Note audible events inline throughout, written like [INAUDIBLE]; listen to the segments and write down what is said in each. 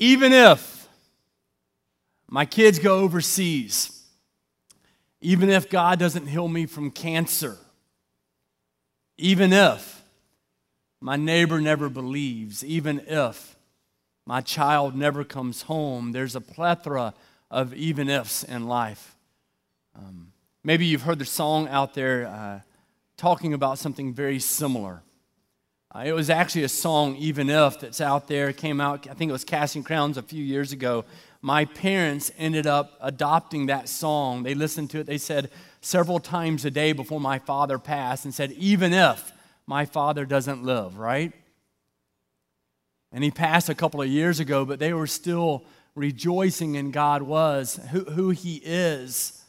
Even if my kids go overseas, even if God doesn't heal me from cancer, even if my neighbor never believes, even if my child never comes home, there's a plethora of even ifs in life. Um, maybe you've heard the song out there uh, talking about something very similar. Uh, it was actually a song, Even If, that's out there. It came out, I think it was Casting Crowns a few years ago. My parents ended up adopting that song. They listened to it, they said several times a day before my father passed, and said, Even if my father doesn't live, right? And he passed a couple of years ago, but they were still rejoicing in God was, who, who he is.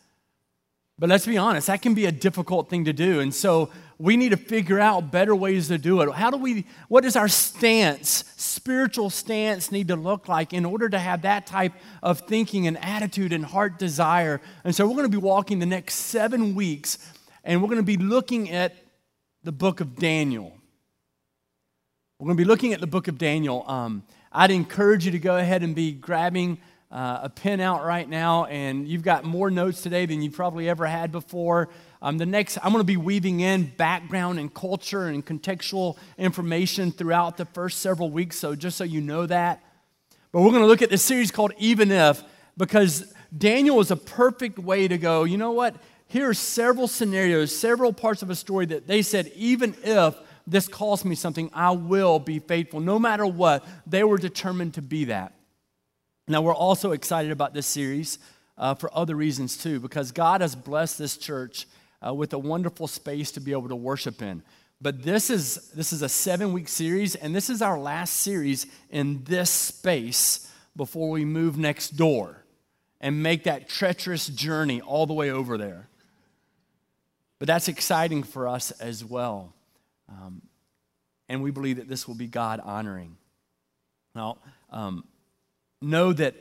But let's be honest, that can be a difficult thing to do. And so we need to figure out better ways to do it. How do we, what does our stance, spiritual stance, need to look like in order to have that type of thinking and attitude and heart desire? And so we're going to be walking the next seven weeks and we're going to be looking at the book of Daniel. We're going to be looking at the book of Daniel. Um, I'd encourage you to go ahead and be grabbing uh, a pen out right now, and you've got more notes today than you probably ever had before. Um, the next, I'm going to be weaving in background and culture and contextual information throughout the first several weeks, so just so you know that. But we're going to look at this series called Even If because Daniel is a perfect way to go. You know what? Here are several scenarios, several parts of a story that they said, even if this costs me something, I will be faithful. No matter what, they were determined to be that. Now, we're also excited about this series uh, for other reasons too, because God has blessed this church uh, with a wonderful space to be able to worship in. But this is, this is a seven week series, and this is our last series in this space before we move next door and make that treacherous journey all the way over there. But that's exciting for us as well. Um, and we believe that this will be God honoring. Now, um, know that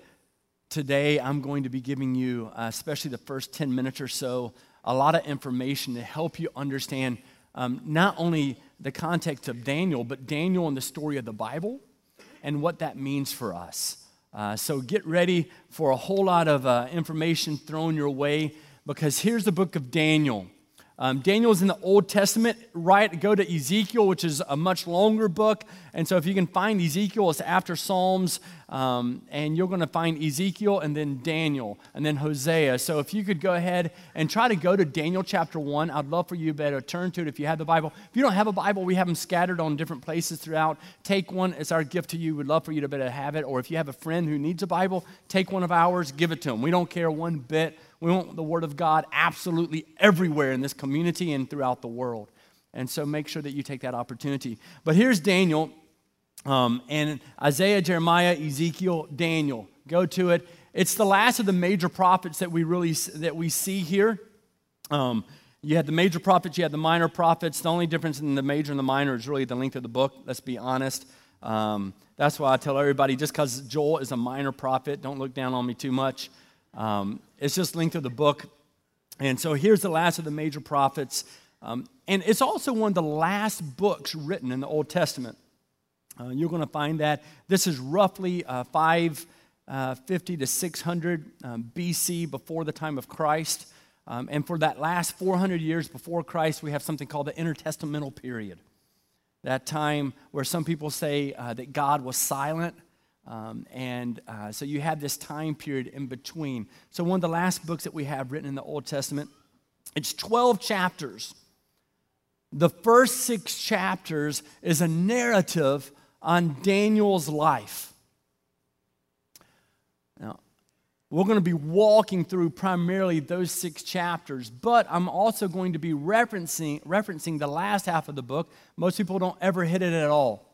today I'm going to be giving you, uh, especially the first 10 minutes or so, a lot of information to help you understand um, not only the context of Daniel, but Daniel and the story of the Bible and what that means for us. Uh, so get ready for a whole lot of uh, information thrown your way because here's the book of Daniel. Um, Daniel is in the Old Testament, right? Go to Ezekiel, which is a much longer book. And so if you can find Ezekiel, it's after Psalms, um, and you're going to find Ezekiel and then Daniel and then Hosea. So if you could go ahead and try to go to Daniel chapter 1, I'd love for you to better turn to it if you have the Bible. If you don't have a Bible, we have them scattered on different places throughout. Take one, it's our gift to you. We'd love for you to better have it. Or if you have a friend who needs a Bible, take one of ours, give it to them. We don't care one bit we want the Word of God absolutely everywhere in this community and throughout the world. And so make sure that you take that opportunity. But here's Daniel um, and Isaiah, Jeremiah, Ezekiel, Daniel. Go to it. It's the last of the major prophets that we really that we see here. Um, you had the major prophets, you had the minor prophets. The only difference in the major and the minor is really the length of the book. Let's be honest. Um, that's why I tell everybody just because Joel is a minor prophet, don't look down on me too much. Um, it's just linked to the book. And so here's the last of the major prophets. Um, and it's also one of the last books written in the Old Testament. Uh, you're going to find that this is roughly uh, 550 uh, to 600 um, BC before the time of Christ. Um, and for that last 400 years before Christ, we have something called the intertestamental period. That time where some people say uh, that God was silent um, and uh, so you have this time period in between. So, one of the last books that we have written in the Old Testament, it's 12 chapters. The first six chapters is a narrative on Daniel's life. Now, we're going to be walking through primarily those six chapters, but I'm also going to be referencing, referencing the last half of the book. Most people don't ever hit it at all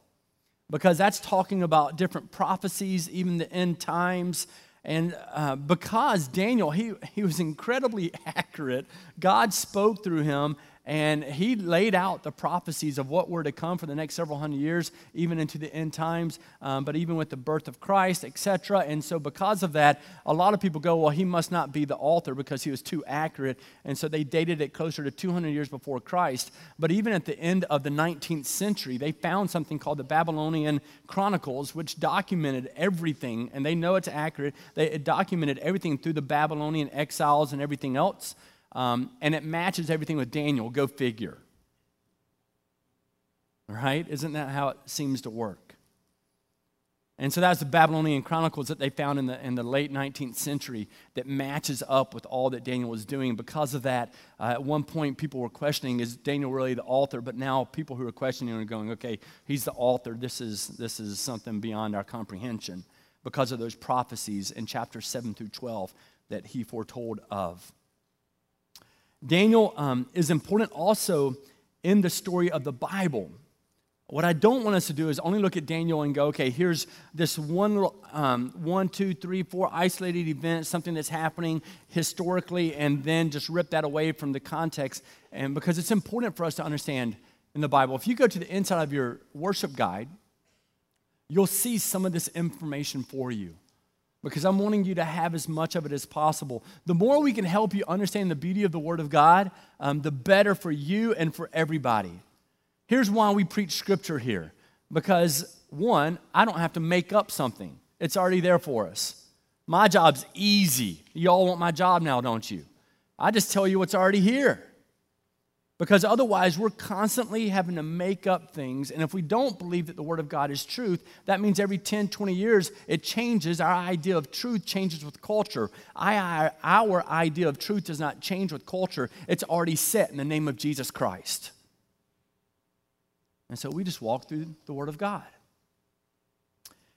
because that's talking about different prophecies, even the end times. And uh, because Daniel, he, he was incredibly [LAUGHS] accurate, God spoke through him, and he laid out the prophecies of what were to come for the next several hundred years, even into the end times, um, but even with the birth of Christ, etc. And so, because of that, a lot of people go, well, he must not be the author because he was too accurate. And so they dated it closer to 200 years before Christ. But even at the end of the 19th century, they found something called the Babylonian Chronicles, which documented everything, and they know it's accurate. They documented everything through the Babylonian exiles and everything else. Um, and it matches everything with Daniel. Go figure. Right? Isn't that how it seems to work? And so that's the Babylonian Chronicles that they found in the, in the late 19th century that matches up with all that Daniel was doing. Because of that, uh, at one point people were questioning, is Daniel really the author? But now people who are questioning are going, okay, he's the author. This is, this is something beyond our comprehension because of those prophecies in chapters 7 through 12 that he foretold of. Daniel um, is important also in the story of the Bible. What I don't want us to do is only look at Daniel and go, okay, here's this one um, one, two, three, four isolated event, something that's happening historically, and then just rip that away from the context. And because it's important for us to understand in the Bible. If you go to the inside of your worship guide, you'll see some of this information for you because I'm wanting you to have as much of it as possible. The more we can help you understand the beauty of the Word of God, um, the better for you and for everybody. Here's why we preach Scripture here because, one, I don't have to make up something, it's already there for us. My job's easy. You all want my job now, don't you? I just tell you what's already here. Because otherwise, we're constantly having to make up things. And if we don't believe that the Word of God is truth, that means every 10, 20 years, it changes. Our idea of truth changes with culture. Our idea of truth does not change with culture, it's already set in the name of Jesus Christ. And so we just walk through the Word of God.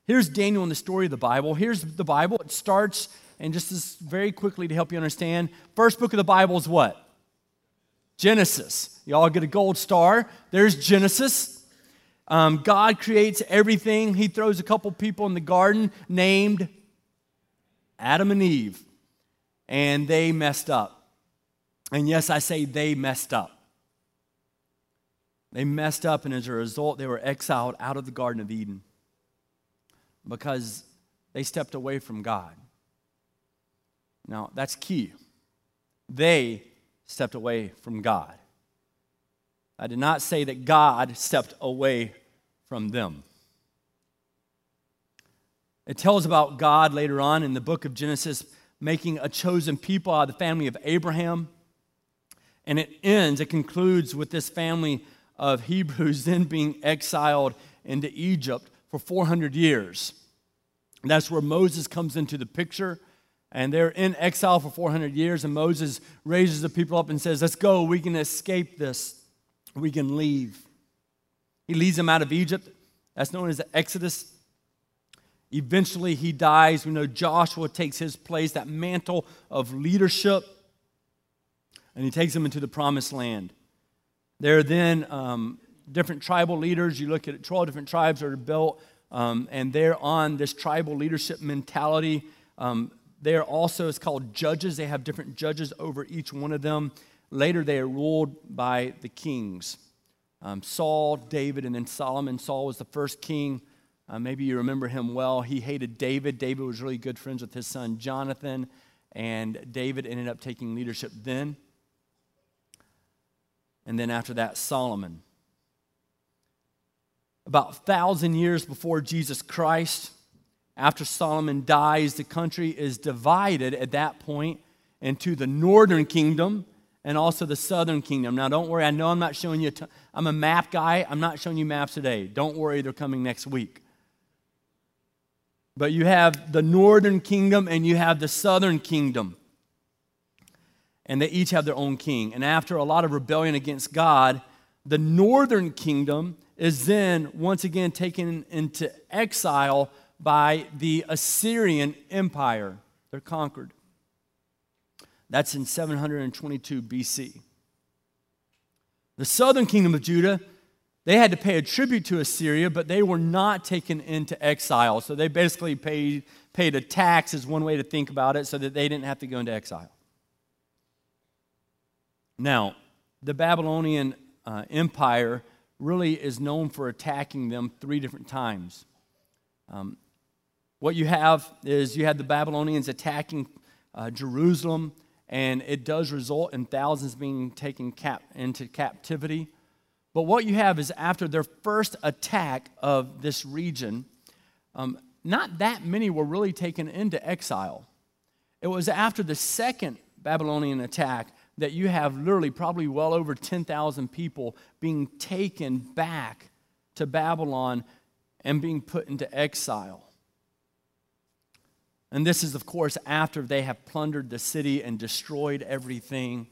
Here's Daniel in the story of the Bible. Here's the Bible. It starts, and just as very quickly to help you understand, first book of the Bible is what? Genesis. Y'all get a gold star. There's Genesis. Um, God creates everything. He throws a couple people in the garden named Adam and Eve, and they messed up. And yes, I say they messed up. They messed up, and as a result, they were exiled out of the Garden of Eden because they stepped away from God. Now, that's key. They stepped away from God. I did not say that God stepped away from them. It tells about God later on in the book of Genesis making a chosen people out of the family of Abraham. And it ends, it concludes with this family of Hebrews [LAUGHS] then being exiled into Egypt for 400 years. And that's where Moses comes into the picture. And they're in exile for 400 years, and Moses raises the people up and says, Let's go, we can escape this, we can leave. He leads them out of Egypt. That's known as the Exodus. Eventually, he dies. We know Joshua takes his place, that mantle of leadership, and he takes them into the promised land. There are then um, different tribal leaders. You look at 12 different tribes are built, um, and they're on this tribal leadership mentality. Um, they are also, it's called judges. They have different judges over each one of them. Later, they are ruled by the kings um, Saul, David, and then Solomon. Saul was the first king. Uh, maybe you remember him well. He hated David. David was really good friends with his son Jonathan, and David ended up taking leadership then. And then after that, Solomon. About thousand years before Jesus Christ, after Solomon dies, the country is divided at that point into the northern kingdom and also the southern kingdom. Now, don't worry, I know I'm not showing you, I'm a map guy. I'm not showing you maps today. Don't worry, they're coming next week. But you have the northern kingdom and you have the southern kingdom. And they each have their own king. And after a lot of rebellion against God, the northern kingdom is then once again taken into exile by the Assyrian Empire. They're conquered. That's in 722 BC. The southern kingdom of Judah, they had to pay a tribute to Assyria, but they were not taken into exile. So they basically paid, paid a tax, is one way to think about it, so that they didn't have to go into exile. Now, the Babylonian uh, Empire really is known for attacking them three different times. Um, what you have is you had the Babylonians attacking uh, Jerusalem, and it does result in thousands being taken cap- into captivity. But what you have is after their first attack of this region, um, not that many were really taken into exile. It was after the second Babylonian attack that you have literally probably well over 10,000 people being taken back to Babylon and being put into exile. And this is, of course, after they have plundered the city and destroyed everything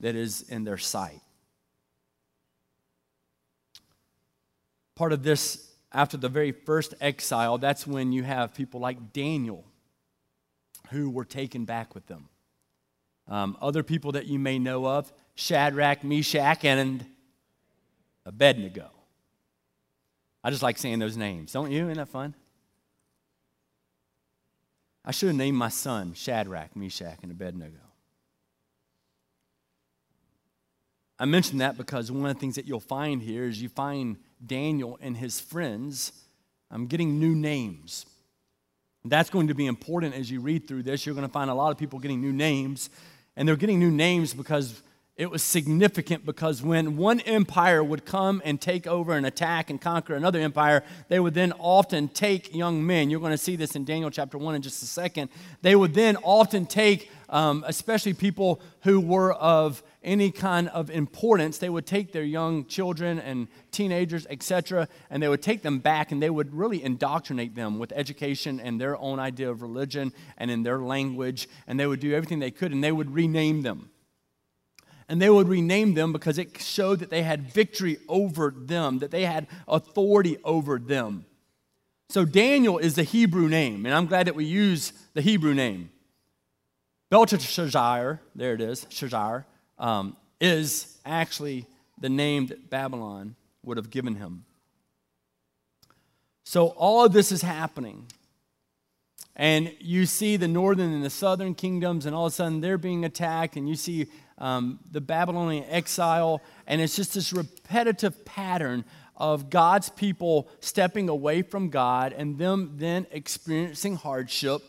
that is in their sight. Part of this, after the very first exile, that's when you have people like Daniel who were taken back with them. Um, other people that you may know of Shadrach, Meshach, and Abednego. I just like saying those names, don't you? Isn't that fun? I should have named my son Shadrach, Meshach, and Abednego. I mention that because one of the things that you'll find here is you find Daniel and his friends um, getting new names. That's going to be important as you read through this. You're going to find a lot of people getting new names, and they're getting new names because it was significant because when one empire would come and take over and attack and conquer another empire, they would then often take young men. You're going to see this in Daniel chapter 1 in just a second. They would then often take, um, especially people who were of any kind of importance, they would take their young children and teenagers, etc., and they would take them back and they would really indoctrinate them with education and their own idea of religion and in their language, and they would do everything they could and they would rename them. And they would rename them because it showed that they had victory over them, that they had authority over them. So Daniel is the Hebrew name, and I'm glad that we use the Hebrew name. Belteshazzar, there it is, Shazar, um, is actually the name that Babylon would have given him. So all of this is happening. And you see the northern and the southern kingdoms, and all of a sudden they're being attacked, and you see um, the Babylonian exile, and it's just this repetitive pattern of God's people stepping away from God and them then experiencing hardship.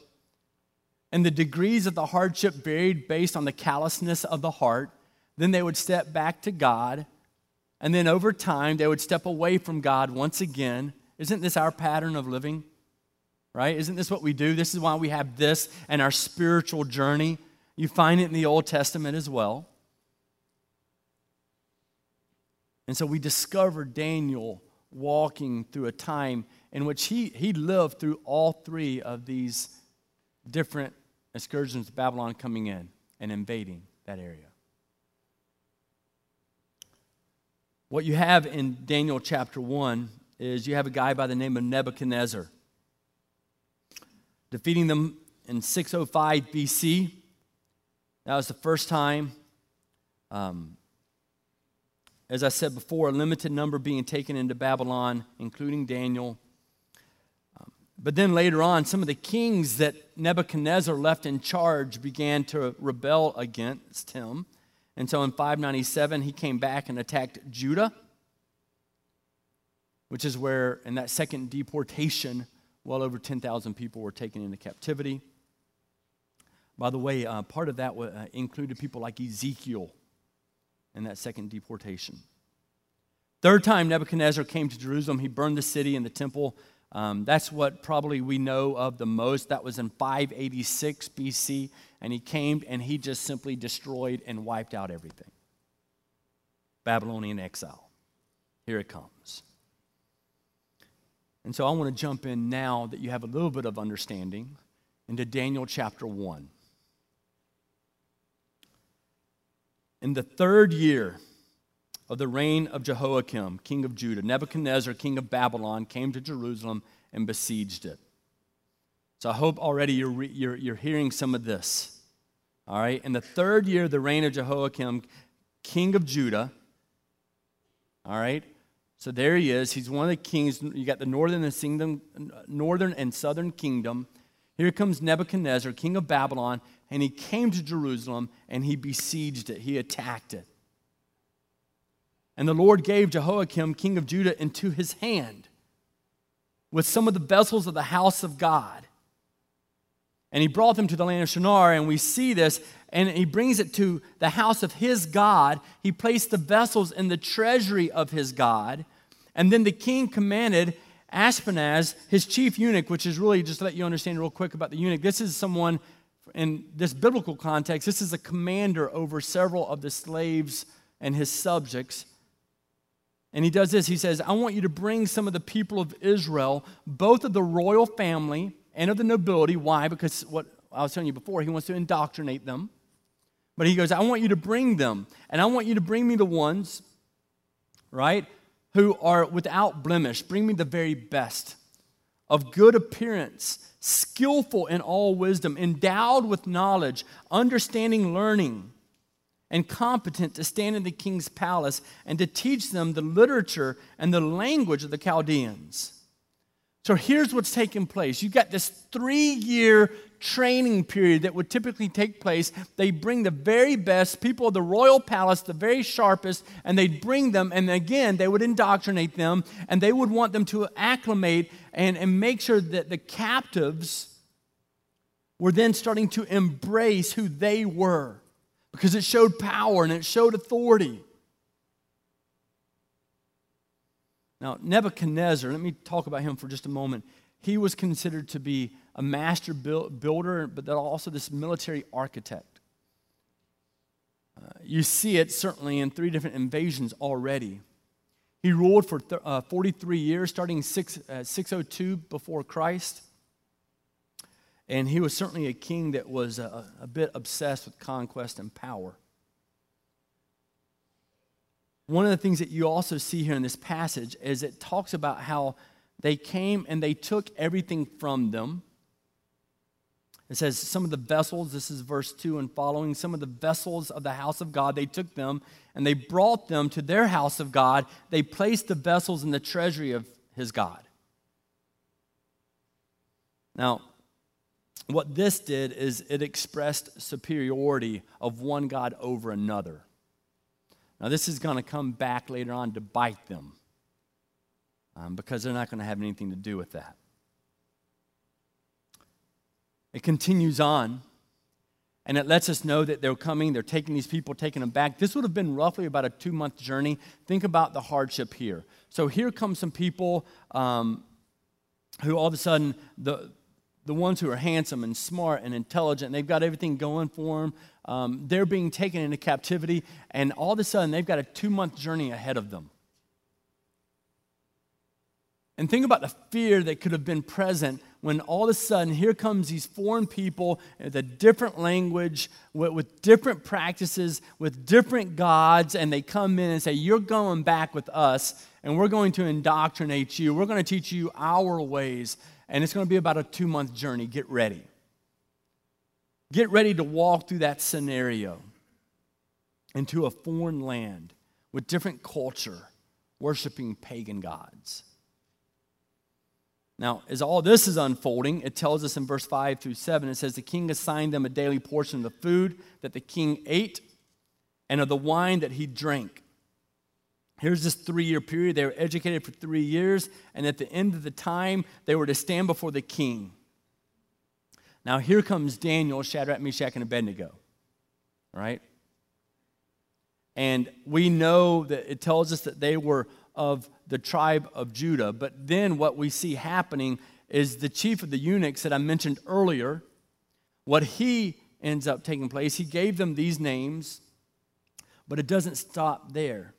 And the degrees of the hardship varied based on the callousness of the heart. Then they would step back to God. And then over time, they would step away from God once again. Isn't this our pattern of living? Right? Isn't this what we do? This is why we have this and our spiritual journey. You find it in the Old Testament as well. And so we discover Daniel walking through a time in which he, he lived through all three of these different excursions of Babylon coming in and invading that area. What you have in Daniel chapter 1 is you have a guy by the name of Nebuchadnezzar. Defeating them in 605 BC. That was the first time, um, as I said before, a limited number being taken into Babylon, including Daniel. Um, but then later on, some of the kings that Nebuchadnezzar left in charge began to rebel against him. And so in 597, he came back and attacked Judah, which is where, in that second deportation, well over 10,000 people were taken into captivity. By the way, uh, part of that uh, included people like Ezekiel in that second deportation. Third time Nebuchadnezzar came to Jerusalem, he burned the city and the temple. Um, that's what probably we know of the most. That was in 586 BC and he came and he just simply destroyed and wiped out everything. Babylonian exile. Here it comes. And so I want to jump in now that you have a little bit of understanding into Daniel chapter 1. In the third year of the reign of Jehoiakim, king of Judah, Nebuchadnezzar, king of Babylon, came to Jerusalem and besieged it. So I hope already you're, you're, you're hearing some of this. All right, in the third year of the reign of Jehoiakim, king of Judah, all right, so there he is. He's one of the kings. You got the northern and, kingdom, northern and southern kingdom. Here comes Nebuchadnezzar, king of Babylon, and he came to Jerusalem and he besieged it. He attacked it. And the Lord gave Jehoiakim, king of Judah, into his hand with some of the vessels of the house of God. And he brought them to the land of Shinar, and we see this, and he brings it to the house of his God. He placed the vessels in the treasury of his God. And then the king commanded Ashpenaz, his chief eunuch, which is really just to let you understand real quick about the eunuch. This is someone in this biblical context, this is a commander over several of the slaves and his subjects. And he does this. He says, I want you to bring some of the people of Israel, both of the royal family and of the nobility. Why? Because what I was telling you before, he wants to indoctrinate them. But he goes, I want you to bring them, and I want you to bring me the ones, right, who are without blemish. Bring me the very best, of good appearance, skillful in all wisdom, endowed with knowledge, understanding learning and competent to stand in the king's palace and to teach them the literature and the language of the Chaldeans. So here's what's taking place. You've got this three year training period that would typically take place. They bring the very best people of the royal palace, the very sharpest, and they'd bring them, and again, they would indoctrinate them, and they would want them to acclimate and, and make sure that the captives were then starting to embrace who they were because it showed power and it showed authority. Now, Nebuchadnezzar, let me talk about him for just a moment. He was considered to be a master builder, but also this military architect. Uh, you see it certainly in three different invasions already. He ruled for th- uh, 43 years, starting 6, uh, 602 before Christ. And he was certainly a king that was a, a bit obsessed with conquest and power. One of the things that you also see here in this passage is it talks about how they came and they took everything from them. It says, Some of the vessels, this is verse 2 and following, some of the vessels of the house of God, they took them and they brought them to their house of God. They placed the vessels in the treasury of his God. Now, what this did is it expressed superiority of one God over another. Now, this is going to come back later on to bite them um, because they're not going to have anything to do with that. It continues on, and it lets us know that they're coming, they're taking these people, taking them back. This would have been roughly about a two month journey. Think about the hardship here. So, here come some people um, who all of a sudden, the, the ones who are handsome and smart and intelligent, they've got everything going for them. Um, they're being taken into captivity, and all of a sudden, they've got a two month journey ahead of them. And think about the fear that could have been present when all of a sudden here comes these foreign people with a different language, with, with, different practices, with different gods, and they come in and say, You're going back with us, and we're going to indoctrinate you. We're going to teach you our ways and it's going to be about a two month journey. Get ready. Get ready to walk through that scenario into a foreign land with different culture, worshiping pagan gods. Now, as all this is unfolding, it tells us in verse 5 through 7, it says, The king assigned them a daily portion of the food that the king ate and of the wine that he drank. Here's this three year period. They were educated for three years, and at the end of the time, they were to stand before the king. Now, here comes Daniel, Shadrach, Meshach, and Abednego. Right? And we know that it tells us that they were of the tribe of Judah. But then what we see happening is the chief of the eunuchs that I mentioned earlier, what he ends up taking place, he gave them these names, but it doesn't stop there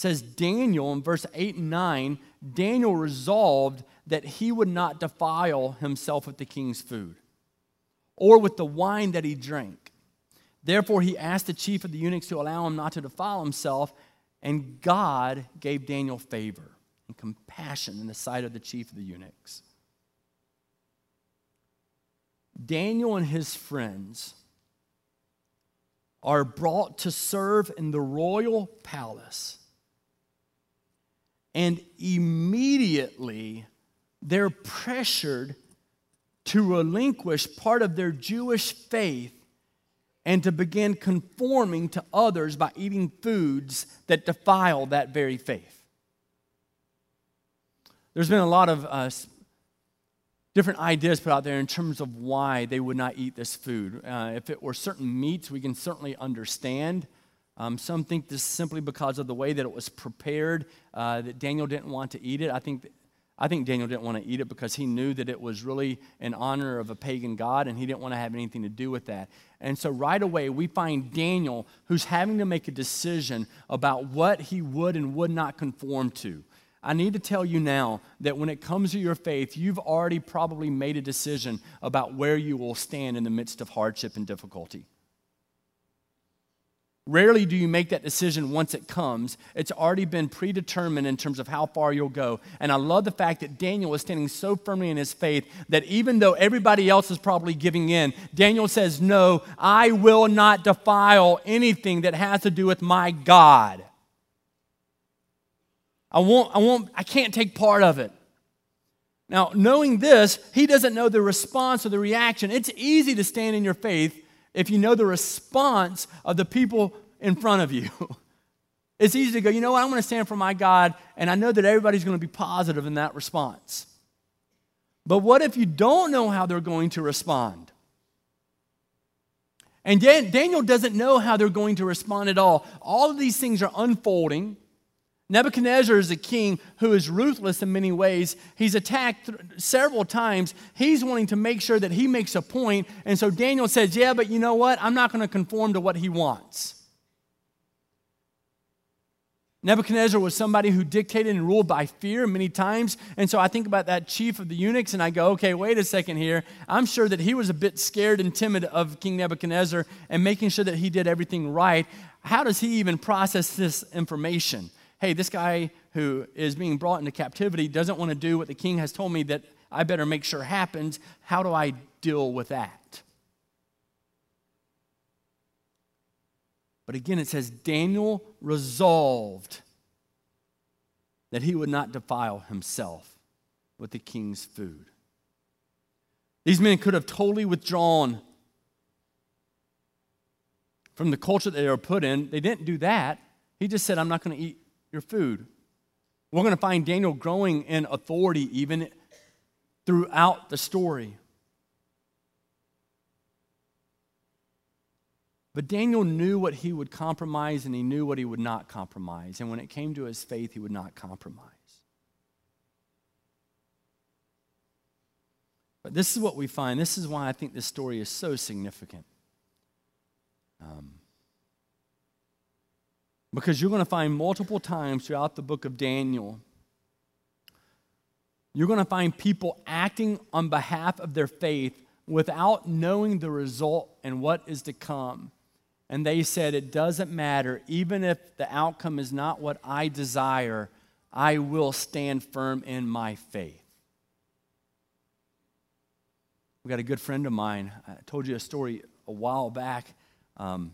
says Daniel in verse 8 and 9, Daniel resolved that he would not defile himself with the king's food or with the wine that he drank. Therefore, he asked the chief of the eunuchs to allow him not to defile himself, and God gave Daniel favor and compassion in the sight of the chief of the eunuchs. Daniel and his friends are brought to serve in the royal palace and immediately they're pressured to relinquish part of their Jewish faith and to begin conforming to others by eating foods that defile that very faith. There's been a lot of uh, different ideas put out there in terms of why they would not eat this food. Uh, if it were certain meats, we can certainly understand. Um, some think this simply because of the way that it was prepared, uh, that Daniel didn't want to eat it. I think, I think Daniel didn't want to eat it because he knew that it was really in honor of a pagan god and he didn't want to have anything to do with that. And so right away, we find Daniel who's having to make a decision about what he would and would not conform to. I need to tell you now that when it comes to your faith, you've already probably made a decision about where you will stand in the midst of hardship and difficulty. Rarely do you make that decision once it comes. It's already been predetermined in terms of how far you'll go. And I love the fact that Daniel is standing so firmly in his faith that even though everybody else is probably giving in, Daniel says, No, I will not defile anything that has to do with my God. I won't, I won't, I can't take part of it. Now, knowing this, he doesn't know the response or the reaction. It's easy to stand in your faith if you know the response of the people in front of you. [LAUGHS] it's easy to go, you know what, I'm going to stand for my God, and I know that everybody's going to be positive in that response. But what if you don't know how they're going to respond? And Daniel doesn't know how they're going to respond at all. All of these things are unfolding. Nebuchadnezzar is a king who is ruthless in many ways. He's attacked several times. He's wanting to make sure that he makes a point. And so Daniel says, Yeah, but you know what? I'm not going to conform to what he wants. Nebuchadnezzar was somebody who dictated and ruled by fear many times. And so I think about that chief of the eunuchs and I go, okay, wait a second here. I'm sure that he was a bit scared and timid of King Nebuchadnezzar and making sure that he did everything right. How does he even process this information? Hey, this guy who is being brought into captivity doesn't want to do what the king has told me that I better make sure happens. How do I deal with that? But again, it says Daniel resolved that he would not defile himself with the king's food. These men could have totally withdrawn from the culture that they were put in. They didn't do that. He just said, I'm not going to eat your food. We're going to find Daniel growing in authority even throughout the story. But Daniel knew what he would compromise and he knew what he would not compromise. And when it came to his faith, he would not compromise. But this is what we find. This is why I think this story is so significant. Um, because you're going to find multiple times throughout the book of Daniel, you're going to find people acting on behalf of their faith without knowing the result and what is to come. And they said, It doesn't matter. Even if the outcome is not what I desire, I will stand firm in my faith. We got a good friend of mine. I told you a story a while back. Um,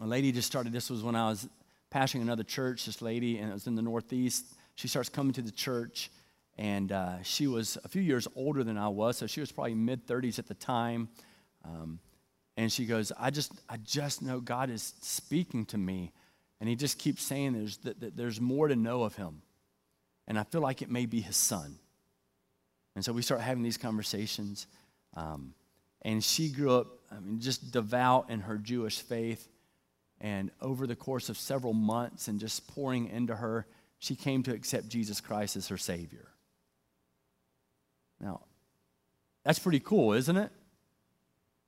a lady just started, this was when I was pastoring another church, this lady, and it was in the Northeast. She starts coming to the church, and uh, she was a few years older than I was, so she was probably mid 30s at the time. Um, and she goes, I just, I just know God is speaking to me. And he just keeps saying there's, that, that there's more to know of him. And I feel like it may be his son. And so we start having these conversations. Um, and she grew up, I mean, just devout in her Jewish faith. And over the course of several months and just pouring into her, she came to accept Jesus Christ as her Savior. Now, that's pretty cool, isn't it?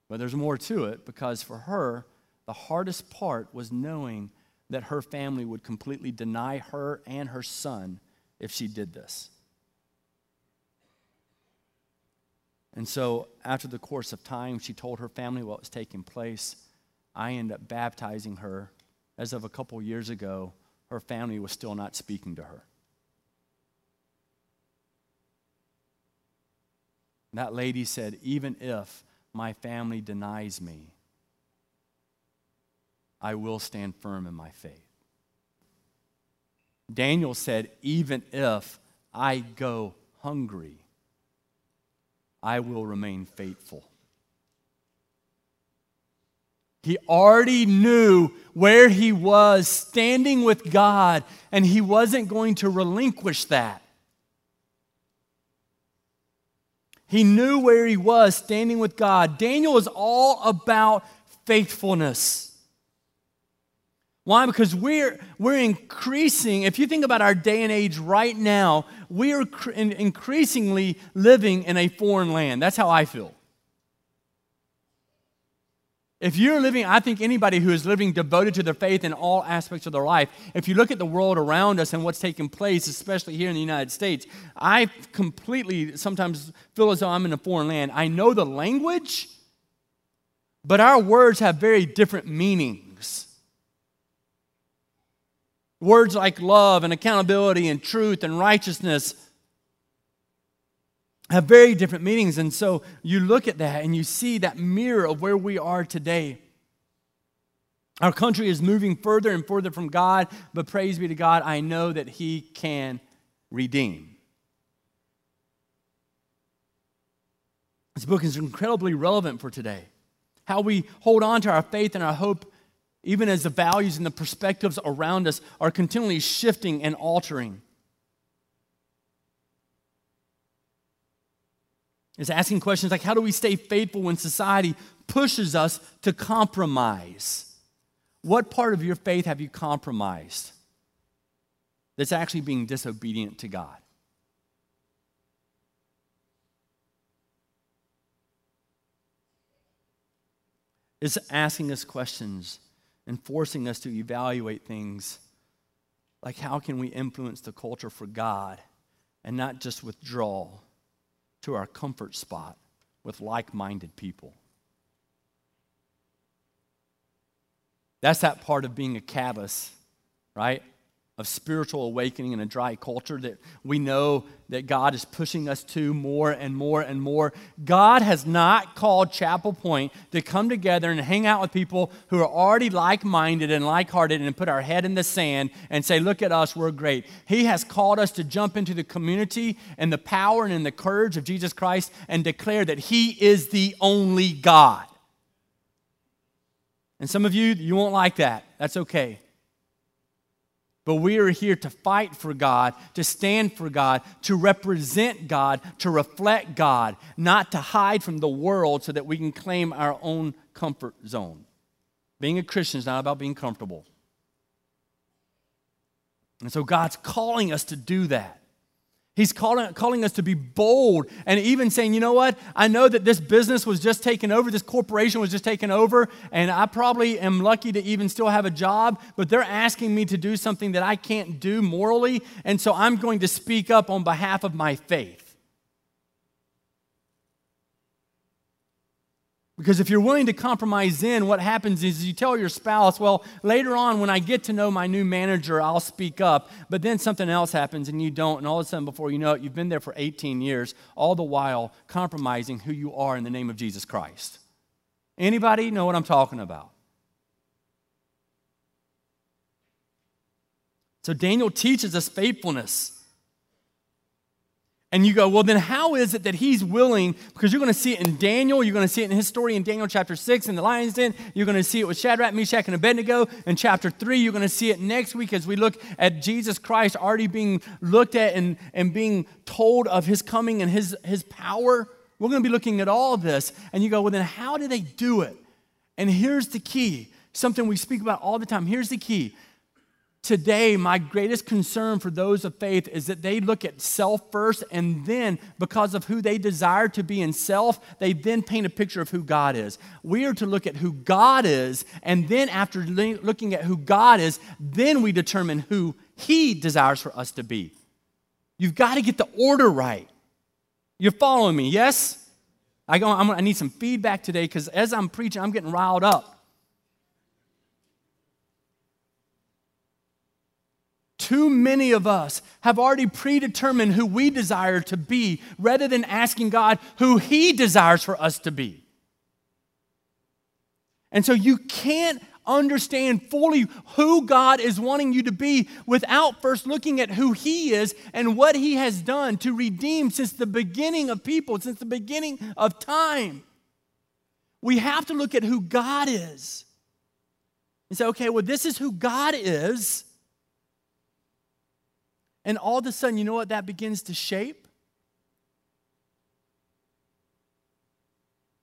But there's more to it because for her, the hardest part was knowing that her family would completely deny her and her son if she did this. And so, after the course of time, she told her family what was taking place. I ended up baptizing her. As of a couple years ago, her family was still not speaking to her. That lady said, Even if my family denies me, I will stand firm in my faith. Daniel said, Even if I go hungry, I will remain faithful. He already knew where he was standing with God, and he wasn't going to relinquish that. He knew where he was standing with God. Daniel is all about faithfulness. Why? Because we're, we're increasing, if you think about our day and age right now, we are increasingly living in a foreign land. That's how I feel. If you're living, I think anybody who is living devoted to their faith in all aspects of their life, if you look at the world around us and what's taking place, especially here in the United States, I completely sometimes feel as though I'm in a foreign land. I know the language, but our words have very different meanings. Words like love and accountability and truth and righteousness have very different meanings. And so you look at that and you see that mirror of where we are today. Our country is moving further and further from God, but praise be to God, I know that He can redeem. This book is incredibly relevant for today. How we hold on to our faith and our hope, even as the values and the perspectives around us are continually shifting and altering. Is asking questions like how do we stay faithful when society pushes us to compromise? What part of your faith have you compromised that's actually being disobedient to God? It's asking us questions and forcing us to evaluate things like how can we influence the culture for God and not just withdraw to our comfort spot with like minded people. That's that part of being a catalyst, right? Of spiritual awakening in a dry culture that we know that God is pushing us to more and more and more. God has not called Chapel Point to come together and hang out with people who are already like minded and like hearted and put our head in the sand and say, Look at us, we're great. He has called us to jump into the community and the power and in the courage of Jesus Christ and declare that He is the only God. And some of you, you won't like that. That's okay. But we are here to fight for God, to stand for God, to represent God, to reflect God, not to hide from the world so that we can claim our own comfort zone. Being a Christian is not about being comfortable. And so God's calling us to do that. He's calling, calling us to be bold and even saying, you know what? I know that this business was just taken over, this corporation was just taken over, and I probably am lucky to even still have a job, but they're asking me to do something that I can't do morally, and so I'm going to speak up on behalf of my faith. Because if you're willing to compromise in, what happens is you tell your spouse, well, later on when I get to know my new manager, I'll speak up. But then something else happens and you don't. And all of a sudden, before you know it, you've been there for 18 years, all the while compromising who you are in the name of Jesus Christ. Anybody know what I'm talking about? So Daniel teaches us faithfulness. And you go, well, then how is it that he's willing? Because you're going to see it in Daniel, you're going to see it in his story in Daniel chapter 6 in the lion's den, you're going to see it with Shadrach, Meshach, and Abednego. In chapter 3, you're going to see it next week as we look at Jesus Christ already being looked at and, and being told of his coming and his, his power. We're going to be looking at all this. And you go, well, then how do they do it? And here's the key something we speak about all the time. Here's the key Today, my greatest concern for those of faith is that they look at self first, and then, because of who they desire to be in self, they then paint a picture of who God is. We are to look at who God is, and then, after looking at who God is, then we determine who He desires for us to be. You've got to get the order right. You're following me, yes? I, go, i need some feedback today because as I'm preaching, I'm getting riled up. Too many of us have already predetermined who we desire to be rather than asking God who He desires for us to be. And so you can't understand fully who God is wanting you to be without first looking at who He is and what He has done to redeem since the beginning of people, since the beginning of time. We have to look at who God is. and say, okay, well, this is who God is. And all of a sudden, you know what that begins to shape?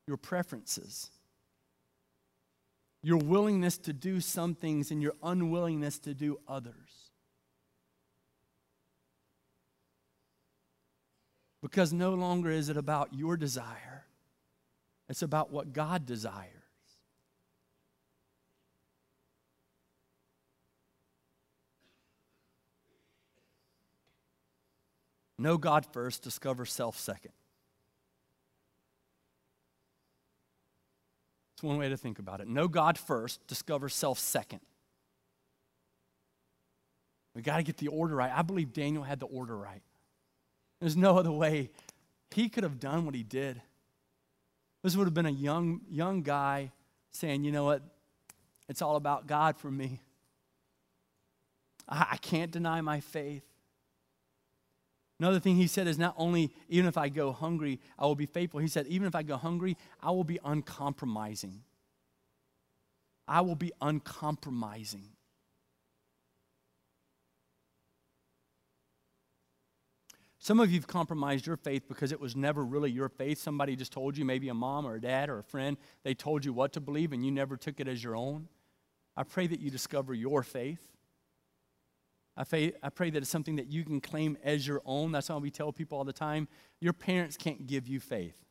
Your preferences. Your willingness to do some things and your unwillingness to do others. Because no longer is it about your desire, it's about what God desires. Know God first, discover self second. It's one way to think about it. Know God first, discover self second. We got to get the order right. I believe Daniel had the order right. There's no other way he could have done what he did. This would have been a young, young guy saying, you know what? It's all about God for me. I, I can't deny my faith. Another thing he said is not only, even if I go hungry, I will be faithful. He said, even if I go hungry, I will be uncompromising. I will be uncompromising. Some of you have compromised your faith because it was never really your faith. Somebody just told you, maybe a mom or a dad or a friend, they told you what to believe and you never took it as your own. I pray that you discover your faith. I pray, I pray that it's something that you can claim as your own. That's why we tell people all the time your parents can't give you faith.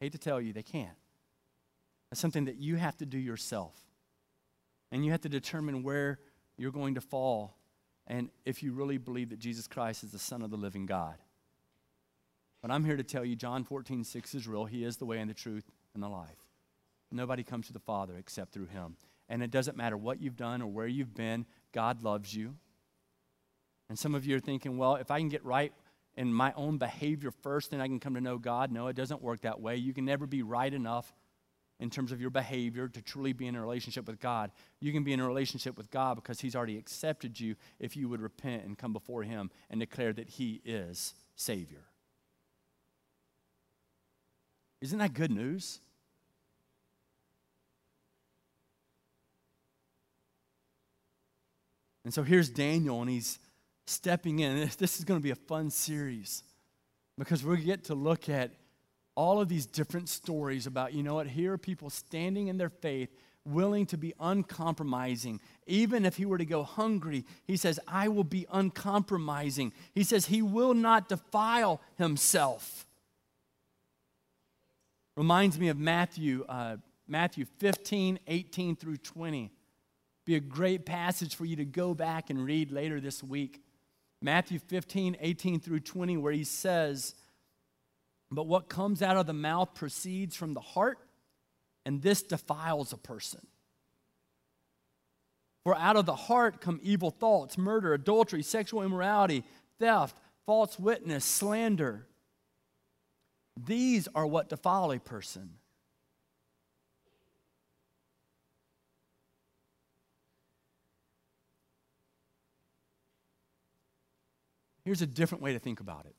I hate to tell you, they can't. That's something that you have to do yourself. And you have to determine where you're going to fall and if you really believe that Jesus Christ is the Son of the living God. But I'm here to tell you John 14, 6 is real. He is the way and the truth and the life. Nobody comes to the Father except through Him. And it doesn't matter what you've done or where you've been, God loves you. And some of you are thinking, well, if I can get right in my own behavior first, then I can come to know God. No, it doesn't work that way. You can never be right enough in terms of your behavior to truly be in a relationship with God. You can be in a relationship with God because He's already accepted you if you would repent and come before Him and declare that He is Savior. Isn't that good news? And so here's Daniel, and he's stepping in. This is going to be a fun series because we get to look at all of these different stories about, you know what, here are people standing in their faith, willing to be uncompromising. Even if he were to go hungry, he says, I will be uncompromising. He says, he will not defile himself. Reminds me of Matthew, uh, Matthew 15, 18 through 20. Be a great passage for you to go back and read later this week. Matthew 15, 18 through 20, where he says, But what comes out of the mouth proceeds from the heart, and this defiles a person. For out of the heart come evil thoughts, murder, adultery, sexual immorality, theft, false witness, slander. These are what defile a person. Here's a different way to think about it.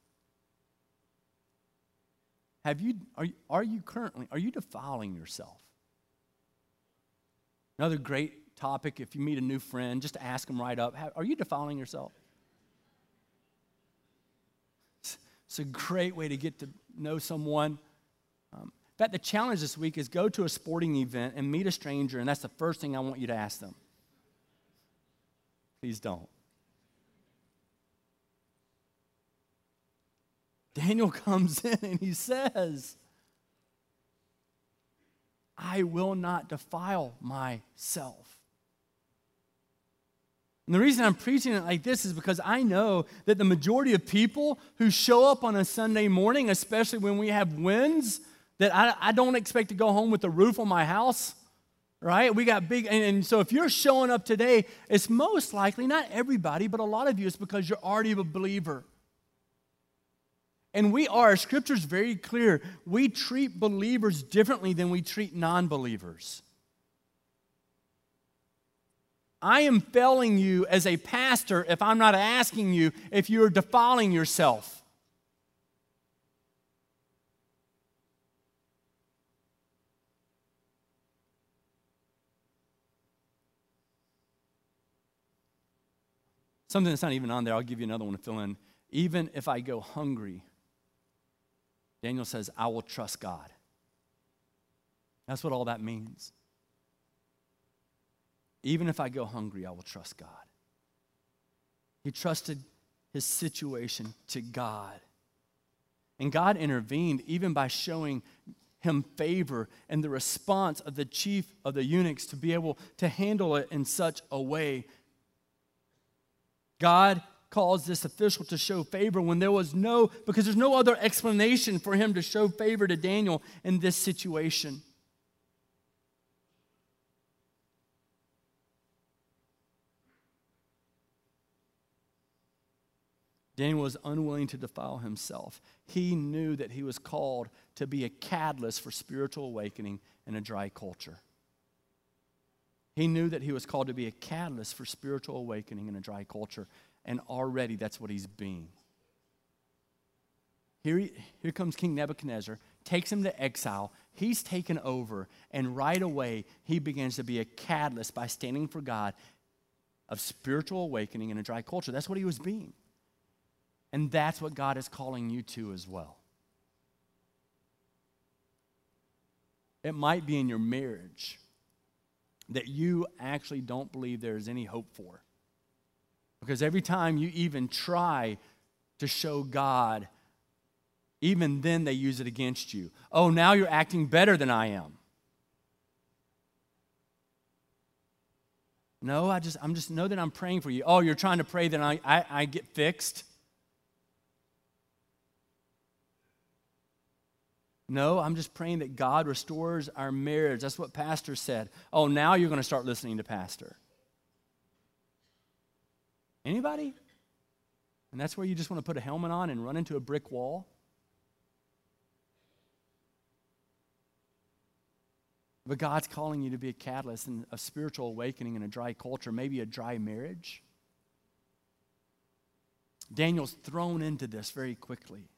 Have you, are, you, are you currently, are you defiling yourself? Another great topic, if you meet a new friend, just ask them right up, are you defiling yourself? It's a great way to get to know someone. Um, in fact, the challenge this week is go to a sporting event and meet a stranger, and that's the first thing I want you to ask them. Please don't. Daniel [LAUGHS] comes in and he says, I will not defile myself. And the reason I'm preaching it like this is because I know that the majority of people who show up on a Sunday morning, especially when we have winds, that I, I don't expect to go home with the roof on my house, right? We got big, and, and so if you're showing up today, it's most likely, not everybody, but a lot of you, it's because you're already a believer. And we are, scripture's very clear, we treat believers differently than we treat non believers. I am failing you as a pastor if I'm not asking you if you're defiling yourself. Something that's not even on there, I'll give you another one to fill in. Even if I go hungry, Daniel says, I will trust God. That's what all that means. Even if I go hungry, I will trust God. He trusted his situation to God. And God intervened even by showing him favor and the response of the chief of the eunuchs to be able to handle it in such a way. God caused this official to show favor when there was no, because there's no other explanation for him to show favor to Daniel in this situation. Daniel was unwilling to defile himself. He knew that he was called to be a catalyst for spiritual awakening in a dry culture. He knew that he was called to be a catalyst for spiritual awakening in a dry culture, and already that's what he's being. Here, he, here comes King Nebuchadnezzar, takes him to exile. He's taken over, and right away, he begins to be a catalyst by standing for God of spiritual awakening in a dry culture. That's what he was being. And that's what God is calling you to as well. It might be in your marriage that you actually don't believe there is any hope for. Because every time you even try to show God, even then they use it against you. Oh, now you're acting better than I am. No, I just I'm just know that I'm praying for you. Oh, you're trying to pray that I, I, I get fixed. No, I'm just praying that God restores our marriage. That's what Pastor said. Oh, now you're going to start listening to Pastor. Anybody? And that's where you just want to put a helmet on and run into a brick wall? But God's calling you to be a catalyst in a spiritual awakening in a dry culture, maybe a dry marriage. Daniel's thrown into this very quickly.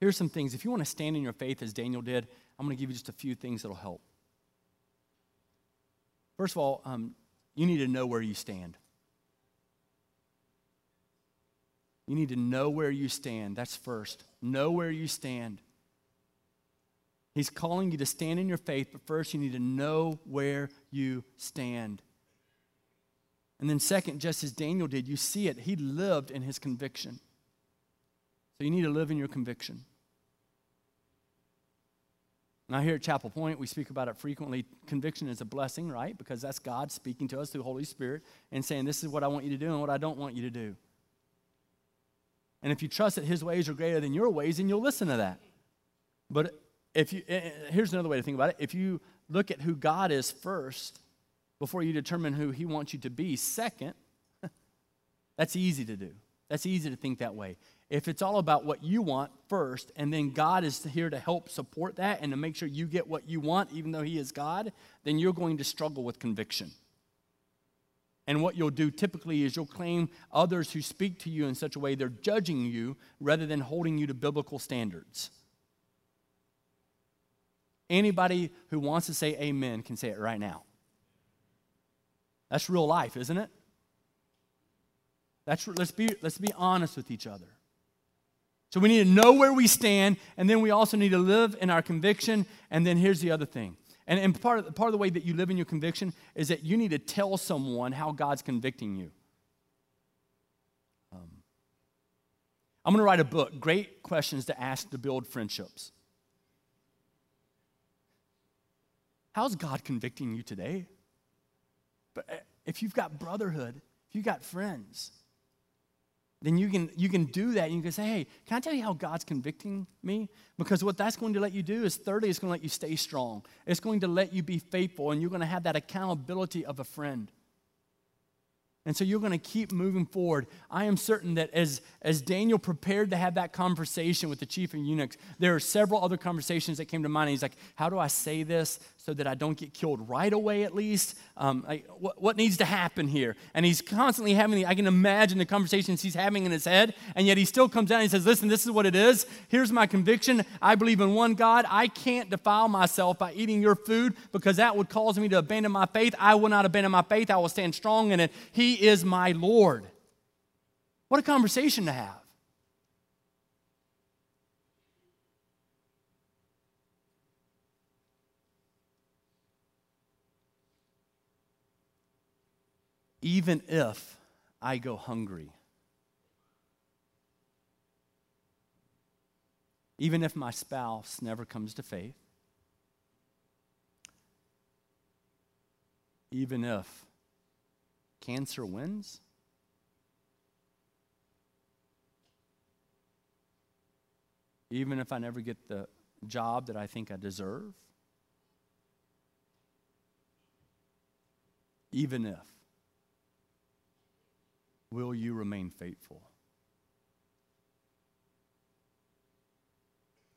Here's some things. If you want to stand in your faith as Daniel did, I'm going to give you just a few things that'll help. First of all, um, you need to know where you stand. You need to know where you stand. That's first. Know where you stand. He's calling you to stand in your faith, but first you need to know where you stand. And then, second, just as Daniel did, you see it. He lived in his conviction. So you need to live in your conviction. Now, here at Chapel Point, we speak about it frequently. Conviction is a blessing, right? Because that's God speaking to us through Holy Spirit and saying, This is what I want you to do and what I don't want you to do. And if you trust that His ways are greater than your ways, then you'll listen to that. But if you, eh, eh, here's another way to think about it. If you look at who God is first before you determine who He wants you to be second, [LAUGHS] that's easy to do. That's easy to think that way if it's all about what you want first, and then God is here to help support that and to make sure you get what you want, even though He is God, then you're going to struggle with conviction. And what you'll do typically is you'll claim others who speak to you in such a way they're judging you rather than holding you to biblical standards. Anybody who wants to say amen can say it right now. That's real life, isn't it? That's, let's, be, let's be honest with each other. So we need to know where we stand, and then we also need to live in our conviction. And then here's the other thing. And, and part, of, part of the way that you live in your conviction is that you need to tell someone how God's convicting you. Um, I'm going to write a book, Great Questions to Ask to Build Friendships. How's God convicting you today? But uh, if you've got brotherhood, if you've got friends, then you can, you can do that. And you can say, hey, can I tell you how God's convicting me? Because what that's going to let you do is, thirdly, it's going to let you stay strong. It's going to let you be faithful, and you're going to have that accountability of a friend. And so you're going to keep moving forward. I am certain that as, as Daniel prepared to have that conversation with the chief of eunuchs, there are several other conversations that came to mind. He's like, How do I say this so that I don't get killed right away at least? Um, like, what, what needs to happen here? And he's constantly having, the, I can imagine the conversations he's having in his head, and yet he still comes down and he says, Listen, this is what it is. Here's my conviction. I believe in one God. I can't defile myself by eating your food because that would cause me to abandon my faith. I will not abandon my faith. I will stand strong in it. He is my Lord. What a conversation to have. even if I go hungry, even if my spouse never comes to faith, even if cancer wins, even if I never get the job that I think I deserve, even if will you remain faithful?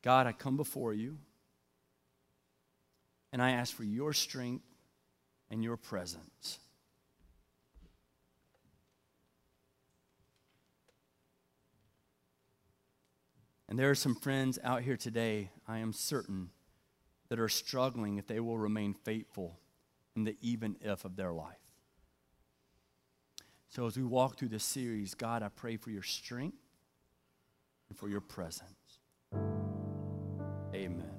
God, I come before you and I ask for your strength and your presence. And there are some friends out here today, I am certain, that are struggling if they will remain faithful in the even if of their life. So as we walk through this series, God, I pray for your strength and for your presence. Amen.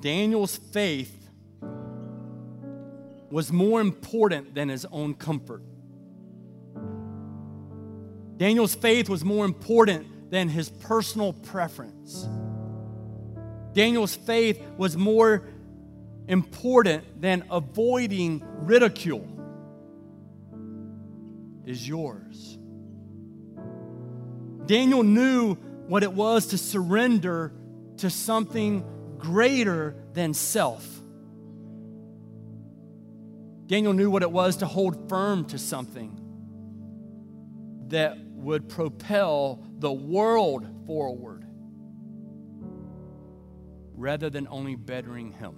Daniel's faith was more important than his own comfort. Daniel's faith was more important than his personal preference. Daniel's faith was more important than avoiding ridicule is yours. Daniel knew what it was to surrender to something greater than self. Daniel knew what it was to hold firm to something that would propel the world forward rather than only bettering him.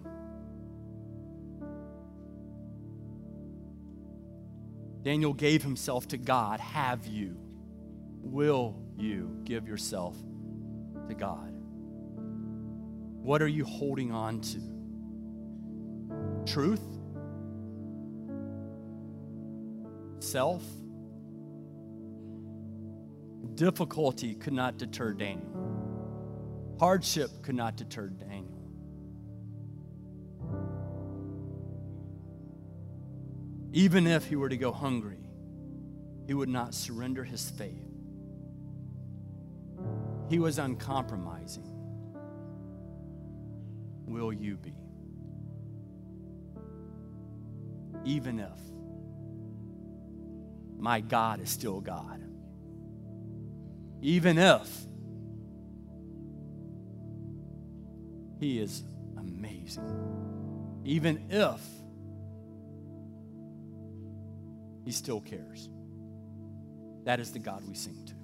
Daniel gave himself to God. Have you? Will you give yourself to God? What are you holding on to? Truth? Self? Difficulty could not deter Daniel. Hardship could not deter Daniel. Even if he were to go hungry, he would not surrender his faith. He was uncompromising. Will you be? Even if my God is still God. Even if He is amazing. Even if He still cares. That is the God we sing to.